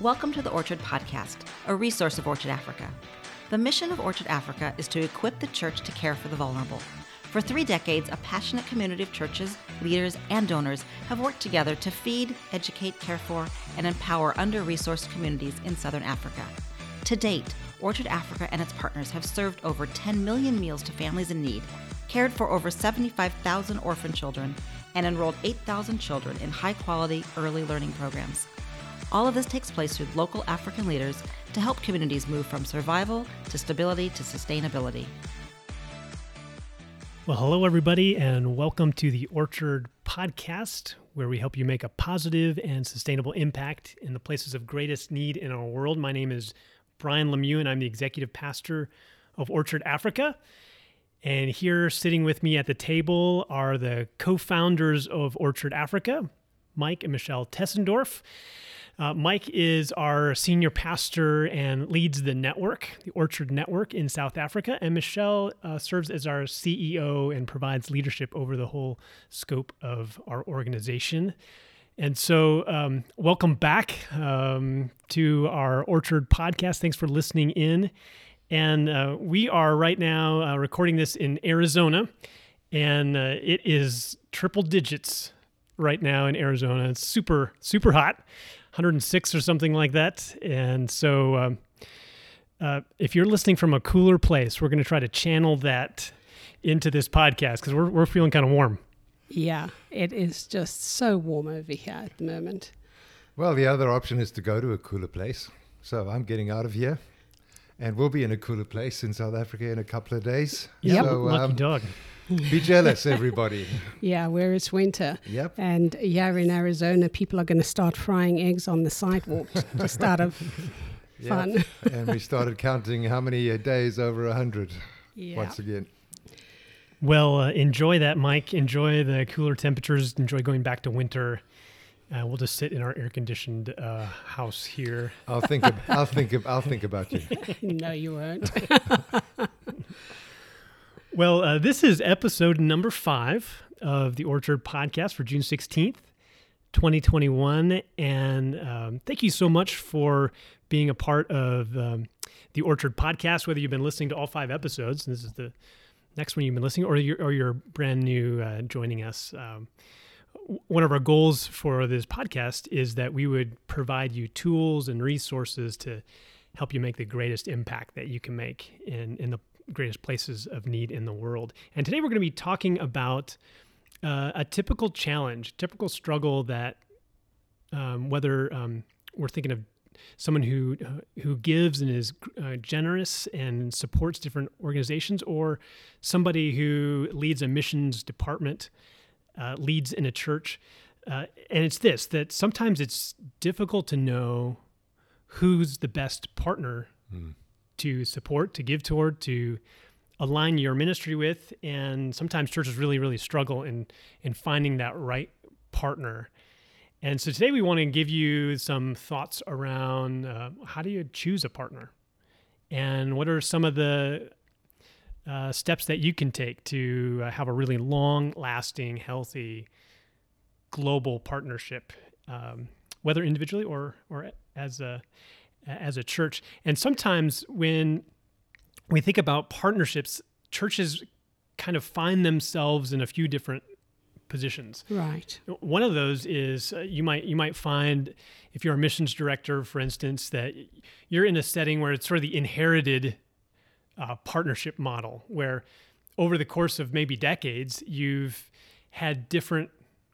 Welcome to the Orchard Podcast, a resource of Orchard Africa. The mission of Orchard Africa is to equip the church to care for the vulnerable. For three decades, a passionate community of churches, leaders, and donors have worked together to feed, educate, care for, and empower under resourced communities in Southern Africa. To date, Orchard Africa and its partners have served over 10 million meals to families in need, cared for over 75,000 orphan children, and enrolled 8,000 children in high quality early learning programs. All of this takes place through local African leaders to help communities move from survival to stability to sustainability. Well, hello, everybody, and welcome to the Orchard Podcast, where we help you make a positive and sustainable impact in the places of greatest need in our world. My name is Brian Lemieux, and I'm the executive pastor of Orchard Africa. And here, sitting with me at the table, are the co founders of Orchard Africa, Mike and Michelle Tessendorf. Uh, Mike is our senior pastor and leads the network, the Orchard Network in South Africa. And Michelle uh, serves as our CEO and provides leadership over the whole scope of our organization. And so, um, welcome back um, to our Orchard podcast. Thanks for listening in. And uh, we are right now uh, recording this in Arizona, and uh, it is triple digits right now in Arizona. It's super, super hot. 106 or something like that. And so, um, uh, if you're listening from a cooler place, we're going to try to channel that into this podcast because we're, we're feeling kind of warm. Yeah, it is just so warm over here at the moment. Well, the other option is to go to a cooler place. So I'm getting out of here, and we'll be in a cooler place in South Africa in a couple of days. Yep. So, Lucky um, dog. be jealous, everybody. Yeah, where it's winter. Yep. And yeah, in Arizona, people are going to start frying eggs on the sidewalk just out of Yep. fun. and we started counting how many uh, days over 100 Yeah. once again. Well, uh, enjoy that, Mike. Enjoy the cooler temperatures. Enjoy going back to winter. Uh, we'll just sit in our air-conditioned uh, house here. I'll think. Of, I'll think. Of, I'll think about you. no, you won't. Well, uh, this is episode number five of the Orchard podcast for June 16th, 2021. And um, thank you so much for being a part of um, the Orchard podcast, whether you've been listening to all five episodes, and this is the next one you've been listening, or you're, or you're brand new uh, joining us. Um, w- one of our goals for this podcast is that we would provide you tools and resources to help you make the greatest impact that you can make in, in the greatest places of need in the world. And today we're going to be talking about uh, a typical challenge, typical struggle that um, whether um, we're thinking of someone who uh, who gives and is uh, generous and supports different organizations, or somebody who leads a missions department, uh, leads in a church. Uh, and it's this that sometimes it's difficult to know who's the best partner to support, to give toward, to align your ministry with. And sometimes churches really, really struggle in in finding that right partner. And so today we want to give you some thoughts around uh, how do you choose a partner, and what are some of the uh, steps that you can take to uh, have a really long-lasting, healthy, global partnership, um, whether individually or or as a as a church. And sometimes when we think about partnerships, churches kind of find themselves in a few different positions. right. One of those is uh, you might you might find if you're a missions director, for instance, that you're in a setting where it's sort of the inherited uh, partnership model, where over the course of maybe decades, you've had different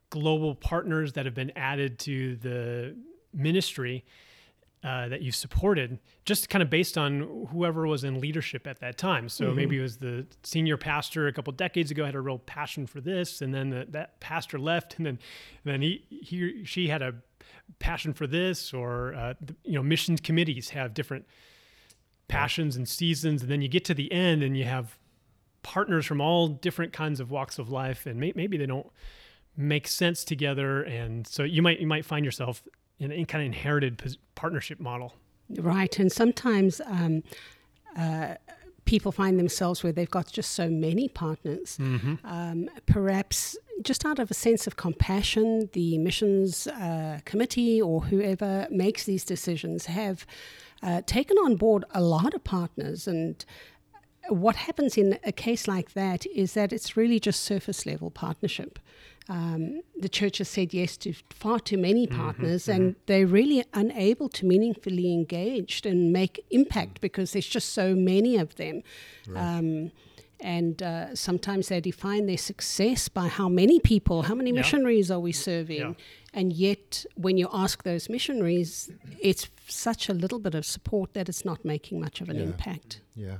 global partners that have been added to the ministry uh, that you've supported, just kind of based on whoever was in leadership at that time. So maybe it was the senior pastor a couple decades ago had a real passion for this, and then the, that pastor left, and then and then he he she had a passion for this, or uh, the, you know missions committees have different passions and seasons, and then you get to the end and you have partners from all different kinds of walks of life, and may, maybe they don't make sense together, and so you might you might find yourself in a kind of inherited partnership model. Right. And sometimes um, uh, people find themselves where they've got just so many partners. Um, perhaps just out of a sense of compassion, the missions uh, committee or whoever makes these decisions have uh, taken on board a lot of partners. And what happens in a case like that is that it's really just surface level partnership. Um, the church has said yes to far too many Mm-hmm, partners, and they're really unable to meaningfully engage and make impact because there's just so many of them. Um, and uh, sometimes they define their success by how many people, how many Yeah. missionaries are we serving. Yeah. And yet, when you ask those missionaries, it's such a little bit of support that it's not making much of an Yeah. impact. Yeah.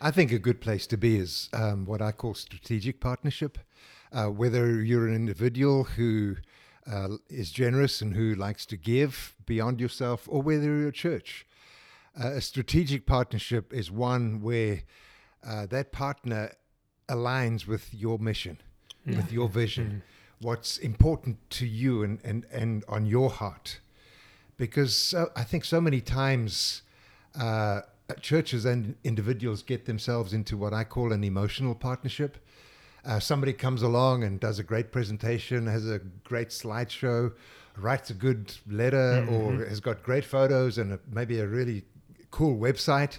I think a good place to be is um, what I call strategic partnership. Uh, whether you're an individual who uh, is generous and who likes to give beyond yourself, or whether you're a church, uh, a strategic partnership is one where uh, that partner aligns with your mission, with your vision, what's important to you and, and, and on your heart. Because so, I think so many times uh, churches and individuals get themselves into what I call an emotional partnership. Uh, somebody comes along and does a great presentation, has a great slideshow, writes a good letter, or has got great photos and a, maybe a really cool website,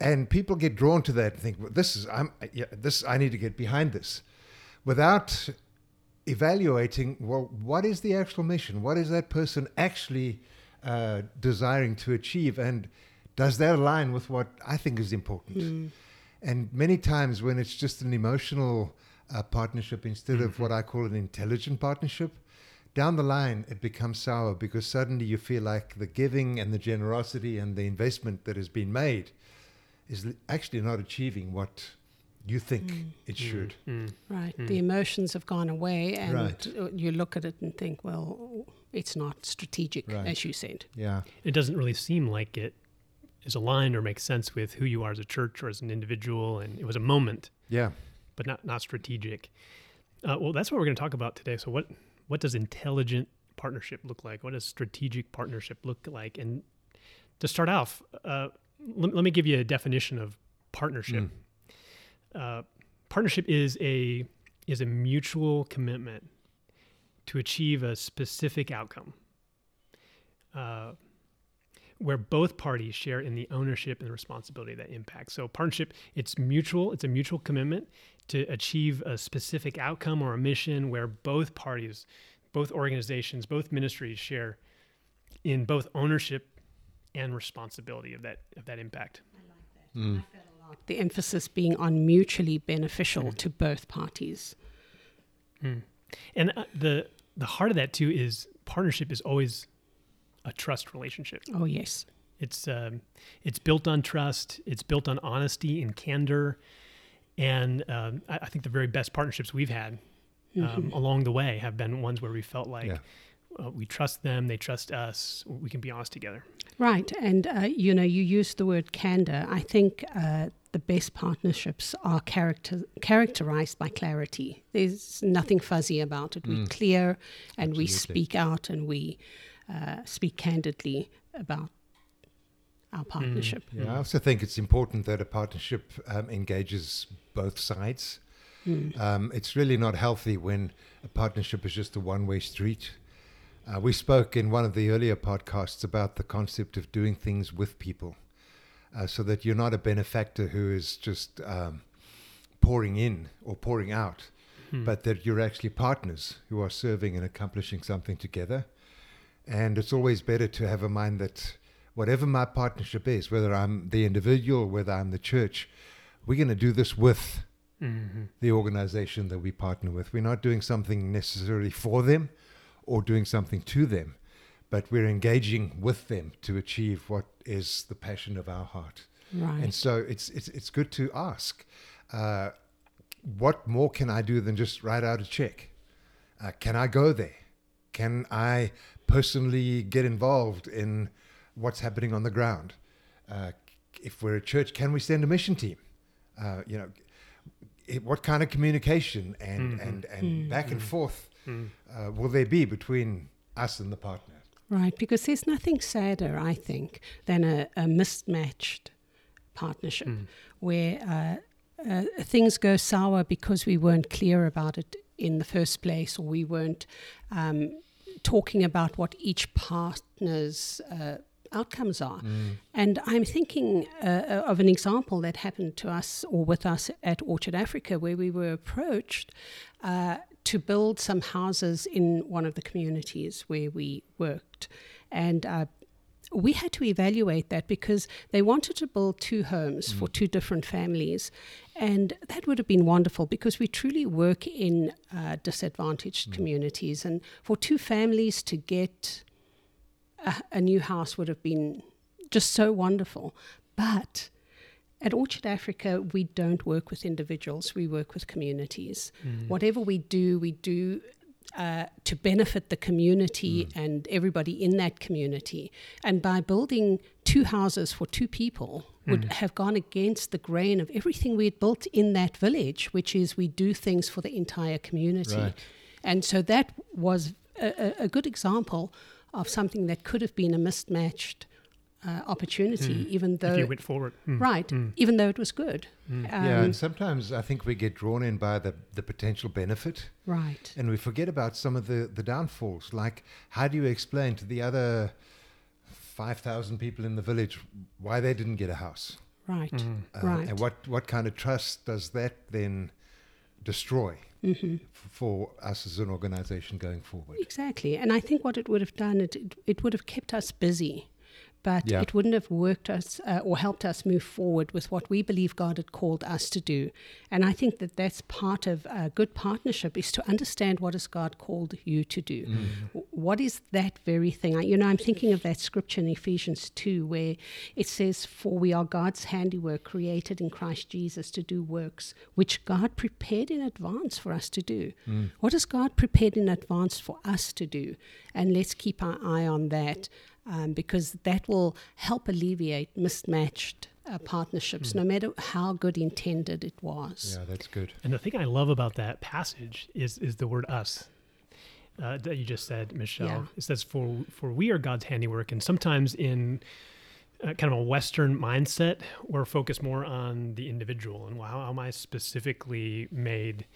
and people get drawn to that and think, well, "This is I'm yeah, this I need to get behind this," without evaluating well what is the actual mission? What is that person actually uh, desiring to achieve? And does that align with what i think is important? And many times when it's just an emotional uh, partnership instead of what i call an intelligent partnership down the line it becomes sour because suddenly you feel like the giving and the generosity and the investment that has been made is actually not achieving what you think it should Right. The emotions have gone away, and Right. you look at it and think, well, it's not strategic, Right. as you said. yeah It doesn't really seem like it is aligned or makes sense with who you are as a church or as an individual. And it was a moment, yeah but not not strategic. Uh, well, that's what we're going to talk about today. So, what what does intelligent partnership look like? What does strategic partnership look like? And to start off, uh, let, let me give you a definition of partnership. Uh, partnership is a is a mutual commitment to achieve a specific outcome. Uh, where both parties share in the ownership and the responsibility of that impact. So partnership, it's mutual, it's a mutual commitment to achieve a specific outcome or a mission where both parties, both organizations, both ministries share in both ownership and responsibility of that of that impact. The emphasis being on mutually beneficial to both parties. And uh, the the heart of that too is partnership is always a trust relationship. Oh, yes. It's um, it's built on trust. It's built on honesty and candor, and um, I, I think the very best partnerships we've had um, along the way have been ones where we felt like Yeah. Uh, we trust them, they trust us. We can be honest together. Right. And, uh, you know, you used the word candor. I think uh, the best partnerships are character- characterized by clarity. There's nothing fuzzy about it. We're clear and we speak out and we uh, speak candidly about our partnership. Yeah, I also think it's important that a partnership um, engages both sides. Um, it's really not healthy when a partnership is just a one way street. Uh, we spoke in one of the earlier podcasts about the concept of doing things with people uh, so that you're not a benefactor who is just um, pouring in or pouring out, but that you're actually partners who are serving and accomplishing something together. And it's always better to have a mind that whatever my partnership is, whether I'm the individual, whether I'm the church, we're going to do this with the organization that we partner with. We're not doing something necessarily for them or doing something to them, but we're engaging with them to achieve what is the passion of our heart. Right. And so it's it's it's good to ask, uh, what more can I do than just write out a check? Uh, can I go there? Can I personally get involved in what's happening on the ground? Uh, if we're a church, can we send a mission team? Uh, you know, it, what kind of communication and and and back and forth uh, will there be between us and the partner? Right, because there's nothing sadder, I think, than a, a mismatched partnership where uh, uh, things go sour because we weren't clear about it in the first place, or we weren't um, talking about what each partner's uh, outcomes are. Mm. And I'm thinking uh, of an example that happened to us or with us at Orchard Africa, where we were approached uh, to build some houses in one of the communities where we worked. And uh, we had to evaluate that because they wanted to build two homes for two different families. And that would have been wonderful because we truly work in uh, disadvantaged communities. And for two families to get a, a new house would have been just so wonderful. But at Orchard Africa, we don't work with individuals, we work with communities. Mm. Whatever we do, we do uh, to benefit the community mm. and everybody in that community. And by building two houses for two people, would mm. have gone against the grain of everything we had built in that village, which is we do things for the entire community. Right. And so that was a- a good example of something that could have been a mismatched uh, opportunity, even if though you went forward. Mm. right, even though it was good. Um, yeah, and sometimes I think we get drawn in by the, the potential benefit right. and we forget about some of the, the downfalls. Like, how do you explain to the other 5,000 people in the village why they didn't get a house? Right. Uh, Right. And what, what kind of trust does that then destroy f- for us as an organization going forward? Exactly. And I think what it would have done, it, it, it would have kept us busy, but Yeah. it wouldn't have worked us uh, or helped us move forward with what we believe God had called us to do. And I think that that's part of a good partnership is to understand what has God called you to do. W- What is that very thing? I, you know, I'm thinking of that scripture in Ephesians 2 where it says, For we are God's handiwork created in Christ Jesus to do works which God prepared in advance for us to do. What has God prepared in advance for us to do? And let's keep our eye on that um, because that will help alleviate mismatched uh, partnerships, no matter how good intended it was. Yeah, that's good. And the thing I love about that passage is is the word us uh, that you just said, Michelle. Yeah. It says, "For for we are God's handiwork," and sometimes in uh, kind of a Western mindset, we're focused more on the individual and wow, how am I specifically made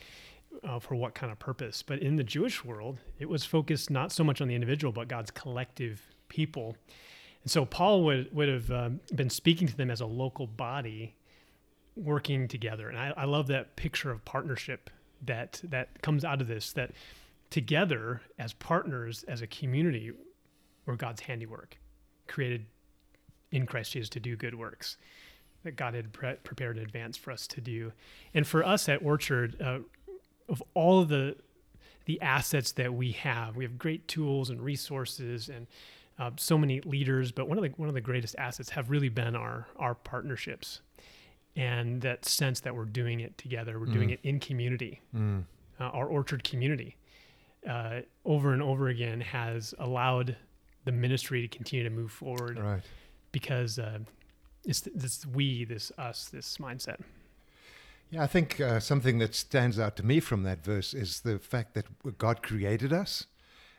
uh, for what kind of purpose? But in the Jewish world, it was focused not so much on the individual, but God's collective people. And so Paul would would have um, been speaking to them as a local body working together. And I, I love that picture of partnership that that comes out of this. That together as partners, as a community, we're God's handiwork, created in Christ Jesus to do good works that God had pre- prepared in advance for us to do. And for us at Orchard, uh, of all of the the assets that we have, we have great tools and resources and uh, so many leaders. But one of the one of the greatest assets have really been our our partnerships and that sense that we're doing it together. We're doing it in community. Mm. Uh, our orchard community uh, over and over again has allowed the ministry to continue to move forward Right. because uh, it's this we, this us, this mindset. Yeah, I think uh, something that stands out to me from that verse is the fact that God created us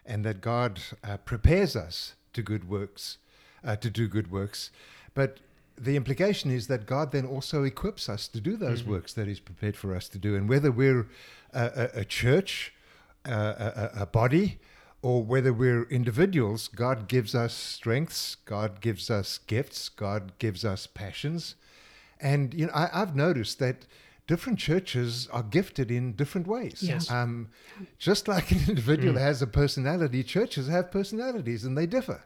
and that God uh, prepares us to good works, uh, to do good works. But the implication is that God then also equips us to do those works that He's prepared for us to do. And whether we're a, a, a church, a, a a body, or whether we're individuals, God gives us strengths, God gives us gifts, God gives us passions. And you know, I, I've noticed that different churches are gifted in different ways. Yes. Um, just like an individual has a personality, churches have personalities and they differ.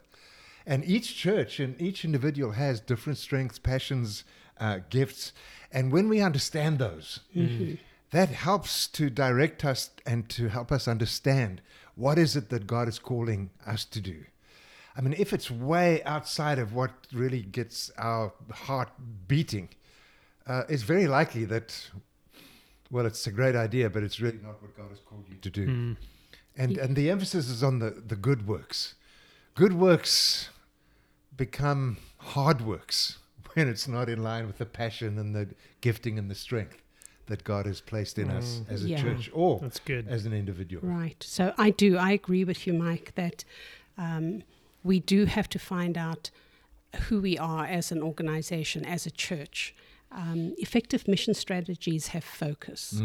And each church and each individual has different strengths, passions, uh, gifts. And when we understand those, that helps to direct us and to help us understand what is it that God is calling us to do. I mean, if it's way outside of what really gets our heart beating, uh, it's very likely that, well, it's a great idea, but it's really not what God has called you to do. And and the emphasis is on the, the good works. Good works become hard works when it's not in line with the passion and the gifting and the strength that God has placed in us as a Yeah. church or That's good. as an individual. Right. So I do. I agree with you, Mike, that um, we do have to find out who we are as an organization, as a church. Um, effective mission strategies have focus.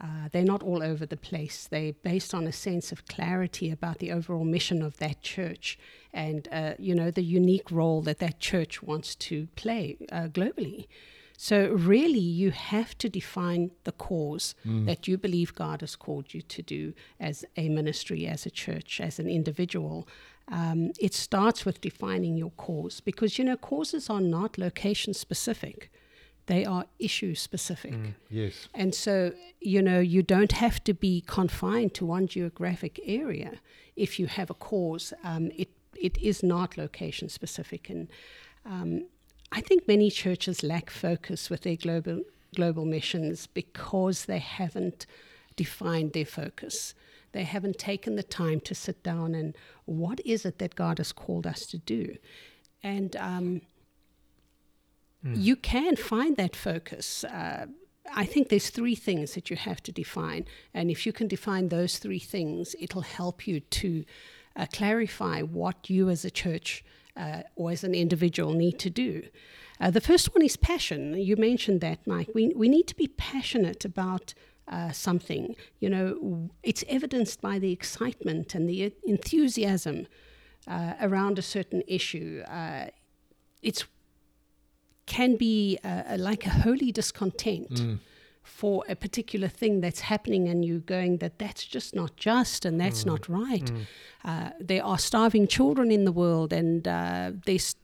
Uh, they're not all over the place. They're based on a sense of clarity about the overall mission of that church and, uh, you know, the unique role that that church wants to play uh, globally. So, really, you have to define the cause mm. that you believe God has called you to do as a ministry, as a church, as an individual. Um, it starts with defining your cause because, you know, causes are not location specific they are issue specific. Mm, yes. And so, you know, you don't have to be confined to one geographic area if you have a cause. Um, it, it is not location specific. And um, I think many churches lack focus with their global, global missions because they haven't defined their focus. They haven't taken the time to sit down and what is it that God has called us to do? And, um, Mm. You can find that focus. Uh, I think there's three things that you have to define. And if you can define those three things, it'll help you to uh, clarify what you as a church uh, or as an individual need to do. Uh, the first one is passion. You mentioned that, Mike. We, we need to be passionate about uh, something. You know, it's evidenced by the excitement and the enthusiasm uh, around a certain issue. Uh, it's can be uh, like a holy discontent. Mm. For a particular thing that's happening, and you going that that's just not just and that's mm. not right. Mm. Uh, there are starving children in the world, and uh, there's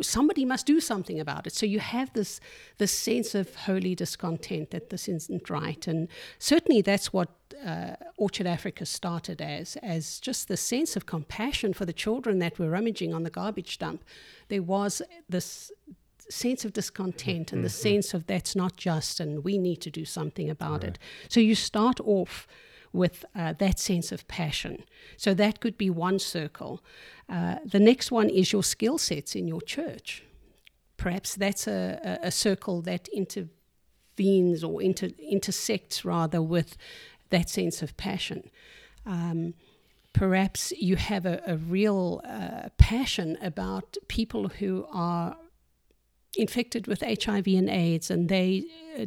somebody must do something about it. So you have this this sense of holy discontent that this isn't right, and certainly that's what uh, Orchard Africa started as as just the sense of compassion for the children that were rummaging on the garbage dump. There was this sense of discontent and the mm-hmm. sense of that's not just and we need to do something about right. it. So you start off with uh, that sense of passion. So that could be one circle. Uh, the next one is your skill sets in your church. Perhaps that's a, a, a circle that intervenes or inter, intersects rather with that sense of passion. Um, perhaps you have a, a real uh, passion about people who are infected with HIV and AIDS and they uh,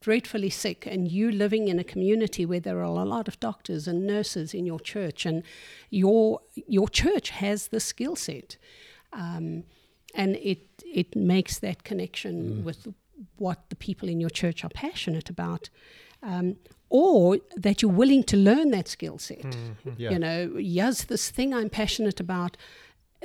dreadfully sick and you living in a community where there are a lot of doctors and nurses in your church and your your church has the skill set um, and it it makes that connection mm. with what the people in your church are passionate about um, or that you're willing to learn that skill set mm-hmm. yeah. you know yes this thing i'm passionate about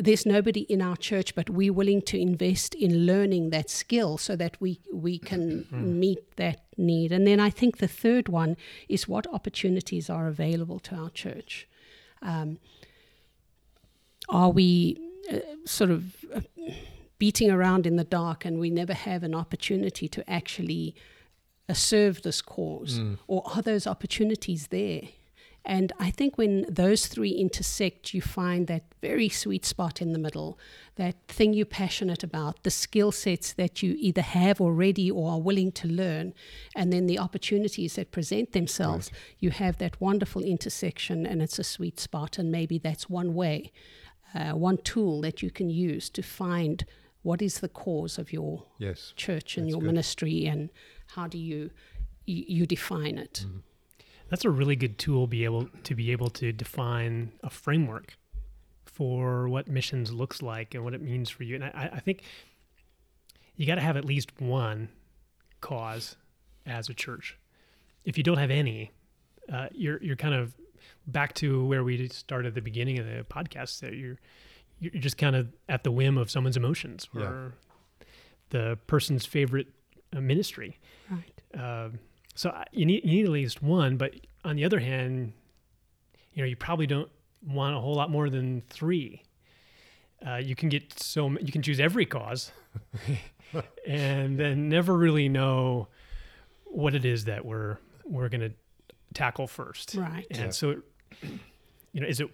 there's nobody in our church, but we're willing to invest in learning that skill so that we, we can mm. meet that need. And then I think the third one is what opportunities are available to our church. Um, are we uh, sort of uh, beating around in the dark and we never have an opportunity to actually uh, serve this cause? Mm. Or are those opportunities there? And I think when those three intersect, you find that very sweet spot in the middle, that thing you're passionate about, the skill sets that you either have already or are willing to learn, and then the opportunities that present themselves. Right. You have that wonderful intersection, and it's a sweet spot. And maybe that's one way, uh, one tool that you can use to find what is the cause of your yes. church and your good. ministry, and how do you you, you define it. Mm-hmm. That's a really good tool be able to be able to define a framework for what missions looks like and what it means for you. And I, I think you got to have at least one cause as a church. If you don't have any, uh, you're you're kind of back to where we started at the beginning of the podcast. That you're you're just kind of at the whim of someone's emotions or yeah. the person's favorite uh, ministry. Right. Uh, so you need you need at least one, but on the other hand, you know you probably don't want a whole lot more than three. Uh, you can get so you can choose every cause, and then never really know what it is that we're we're going to tackle first. Right. And yeah. so, you know, is it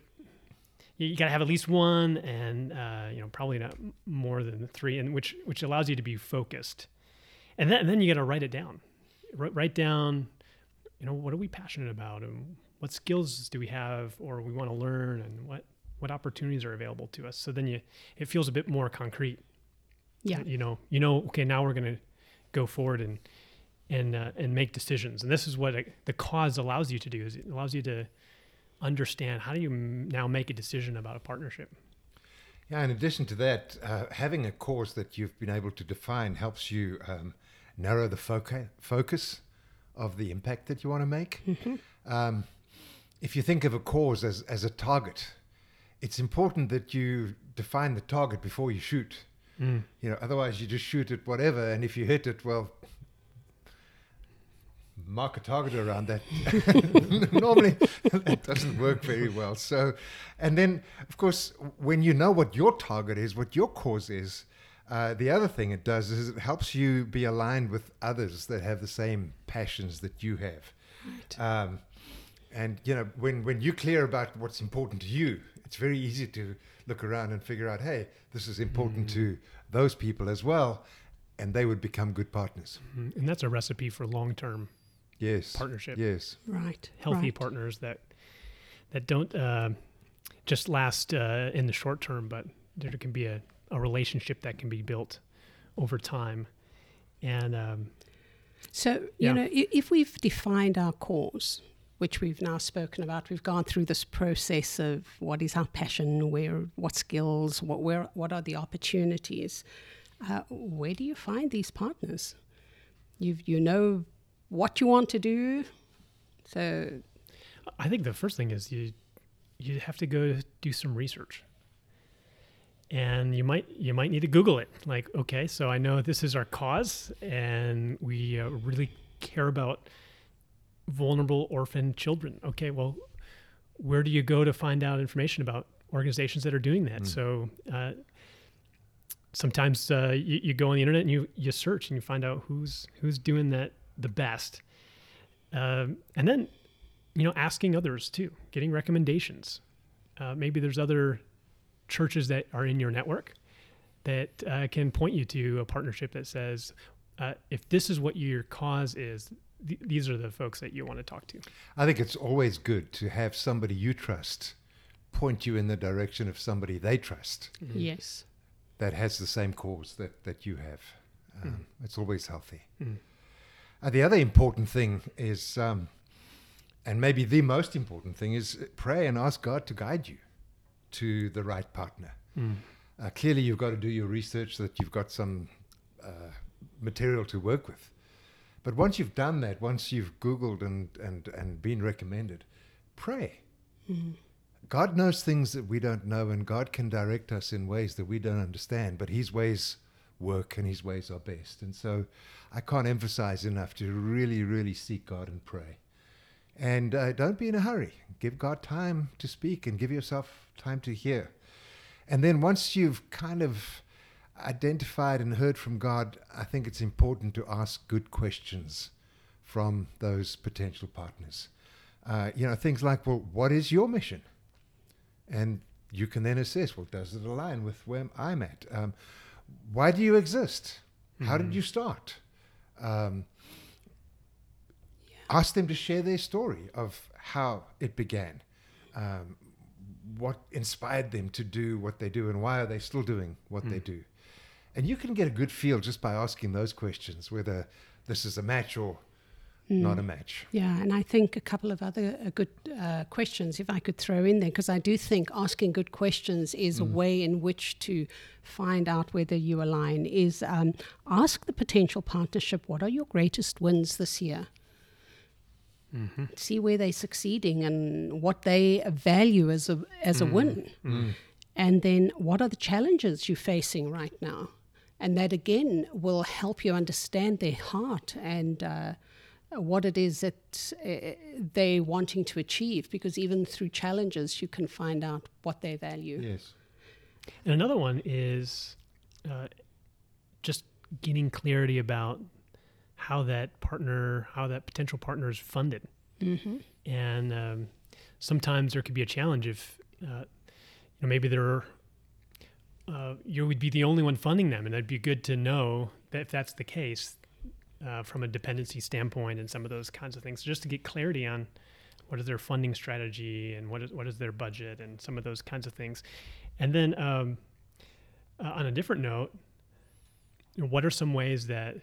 you got to have at least one, and uh, you know probably not more than three, and which which allows you to be focused, and then and then you got to write it down write down, you know, what are we passionate about and what skills do we have or we want to learn and what, what opportunities are available to us. So then you, it feels a bit more concrete. Yeah. You know, you know, okay, now we're going to go forward and, and uh, and make decisions. And this is what it, the cause allows you to do. Is it allows you to understand how do you m- now make a decision about a partnership. Yeah, in addition to that, uh, having a cause that you've been able to define helps you um, narrow the foca- focus of the impact that you want to make. Um, if you think of a cause as, as a target, it's important that you define the target before you shoot. You know, otherwise you just shoot at whatever, and if you hit it, well, mark a target around that. Normally, that doesn't work very well. So, and then, of course, when you know what your target is, what your cause is, uh, the other thing it does is it helps you be aligned with others that have the same passions that you have. Um, and you know, when when you're clear about what's important to you, it's very easy to look around and figure out, hey, this is important to those people as well, and they would become good partners. Mm, And that's a recipe for long-term Yes. Partnership. Yes. Right. healthy right. partners that that don't uh, just last uh, in the short term, but there can be a, a relationship that can be built over time. And um, So, you Yeah. know, if we've defined our cause, which we've now spoken about, we've gone through this process of what is our passion, where, what skills, what, where, what are the opportunities. Uh, where do you find these partners? You you know what you want to do, so I think the first thing is you you have to go do some research. And you might you might need to Google it. Like, okay, so I know this is our cause, and we uh, really care about vulnerable orphan children. Okay, well, where do you go to find out information about organizations that are doing that? So uh, sometimes uh, you, you go on the internet and you you search and you find out who's who's doing that the best, um, and then you know asking others too, getting recommendations. Uh, maybe there's other churches that are in your network that uh, can point you to a partnership that says, uh, if this is what your cause is, th- these are the folks that you want to talk to. I think it's always good to have somebody you trust point you in the direction of somebody they trust yes. that has the same cause that, that you have. Um, It's always healthy. Uh, the other important thing is, um, and maybe the most important thing, is pray and ask God to guide you to the right partner. Uh, clearly, you've got to do your research so that you've got some uh, material to work with. But once you've done that, once you've Googled and, and, and been recommended, pray. God knows things that we don't know, and God can direct us in ways that we don't understand, but His ways work and His ways are best. And so I can't emphasize enough to really, really seek God and pray. And uh, don't be in a hurry. Give God time to speak and give yourself time to hear. And then once you've kind of identified and heard from God, I think it's important to ask good questions from those potential partners. Uh, you know, things like, well, what is your mission? And you can then assess, well, does it align with where I'm at? Um, why do you exist? How did you start? Um, ask them to share their story of how it began, um, what inspired them to do what they do, and why are they still doing what they do. And you can get a good feel just by asking those questions, whether this is a match or not a match. Yeah, and I think a couple of other uh, good uh, questions, if I could throw in there, because I do think asking good questions is a way in which to find out whether you align. Is um, ask the potential partnership, what are your greatest wins this year? See where they're succeeding and what they value as a as a win, and then what are the challenges you're facing right now, and that again will help you understand their heart and. Uh, what it is that uh, they're wanting to achieve, because even through challenges, you can find out what they value. Yes. And another one is uh, just getting clarity about how that partner, how that potential partner is funded. Mm-hmm. And um, sometimes there could be a challenge if, uh, you know, maybe there, uh, you would be the only one funding them, and it'd be good to know that if that's the case, uh, from a dependency standpoint and some of those kinds of things, just to get clarity on what is their funding strategy and what is what is their budget and some of those kinds of things. And then um, uh, on a different note, what are some ways that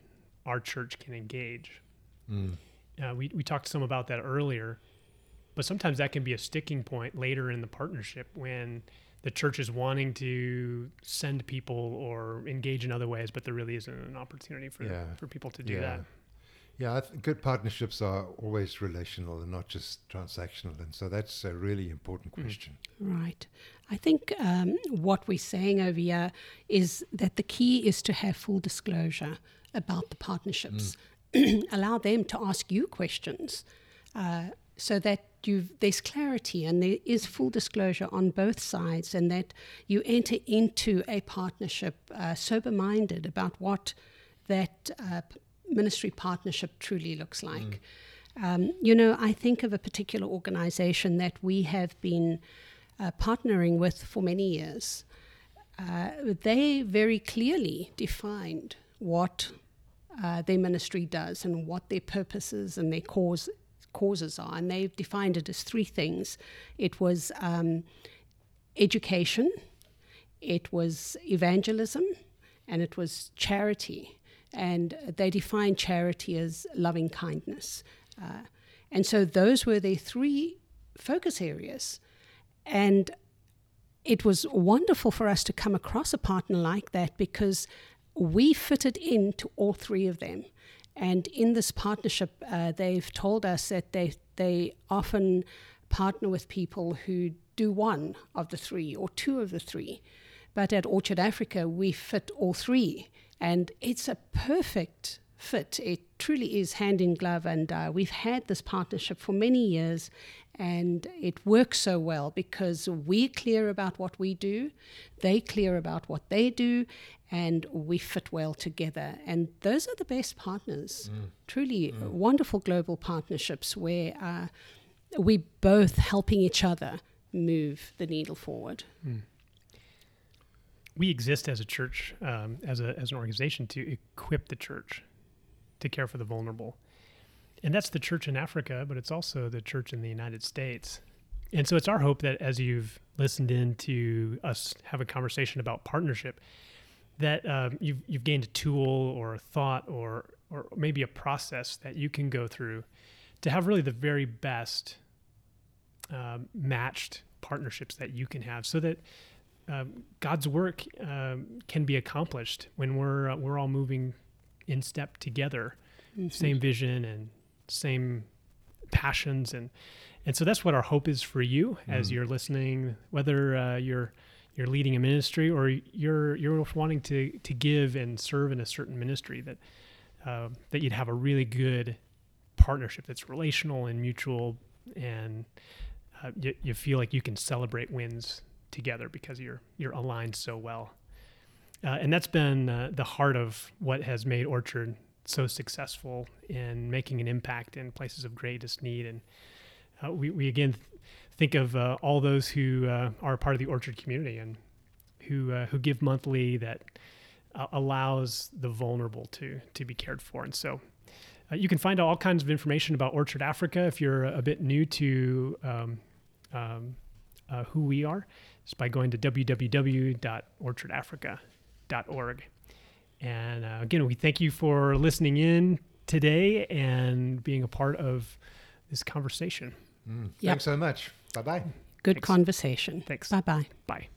our church can engage Uh, we we talked some about that earlier, but sometimes that can be a sticking point later in the partnership when the church is wanting to send people or engage in other ways, but there really isn't an opportunity for Yeah. for people to do Yeah. that. Yeah, I th- good partnerships are always relational and not just transactional. And so that's a really important question. Right. I think um, what we're saying over here is that the key is to have full disclosure about the partnerships. Allow them to ask you questions uh, so that there's clarity and there is full disclosure on both sides, and that you enter into a partnership uh, sober minded about what that uh, ministry partnership truly looks like. Um, you know, I think of a particular organization that we have been uh, partnering with for many years. Uh, they very clearly defined what uh, their ministry does and what their purposes and their cause, causes are. And they've defined it as three things it was um, education, it was evangelism, and it was charity. And they defined charity as loving kindness. Uh, and so those were their three focus areas. And it was wonderful for us to come across a partner like that because we fitted into all three of them. And in this partnership, uh, they've told us that they, they often partner with people who do one of the three or two of the three. But at Orchard Africa, we fit all three. And it's a perfect fit. It truly is hand in glove. And uh, we've had this partnership for many years. And it works so well because we're clear about what we do, they clear about what they do, and we fit well together. And those are the best partners. Truly wonderful global partnerships where uh, we both helping each other move the needle forward. we exist as a church, um, as a as an organization, to equip the church to care for the vulnerable, and that's the church in Africa, but it's also the church in the United States. And so it's our hope that as you've listened in to us have a conversation about partnership, that um, you've you've gained a tool or a thought or or maybe a process that you can go through to have really the very best um, matched partnerships that you can have, so that um, God's work um, can be accomplished when we're uh, we're all moving in step together, same vision and same passions and and so that's what our hope is for you as you're listening, whether uh, you're you're leading a ministry or you're you're wanting to to give and serve in a certain ministry that uh, that you'd have a really good partnership that's relational and mutual and uh, you, you feel like you can celebrate wins together because you're you're aligned so well. Uh, and that's been uh, the heart of what has made Orchard so successful in making an impact in places of greatest need. And uh, we, we again think of uh, all those who uh, are part of the Orchard community and who uh, who give monthly that uh, allows the vulnerable to to be cared for. And so. Uh, you can find all kinds of information about Orchard Africa if you're a bit new to um, um, uh, who we are just by going to www.orchardafrica.org. And uh, again, we thank you for listening in today and being a part of this conversation. Mm. Yep. Thanks so much. Bye bye. Good Thanks. conversation. Thanks. Bye bye. Bye.